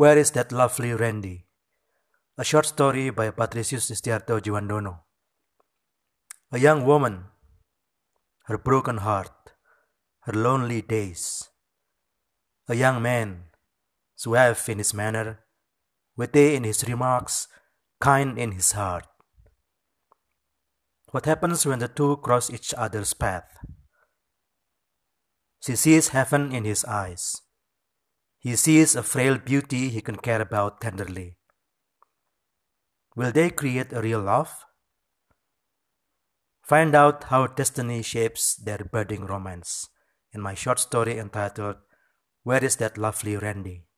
Where is that lovely Randy? A short story by Patricius Istiarto Jiwandono. A young woman, her broken heart, her lonely days. A young man, suave in his manner, witty in his remarks, kind in his heart. What happens when the two cross each other's path? She sees heaven in his eyes. He sees a frail beauty he can care about tenderly. Will they create a real love? Find out how destiny shapes their budding romance in my short story entitled Where is That Lovely Randy?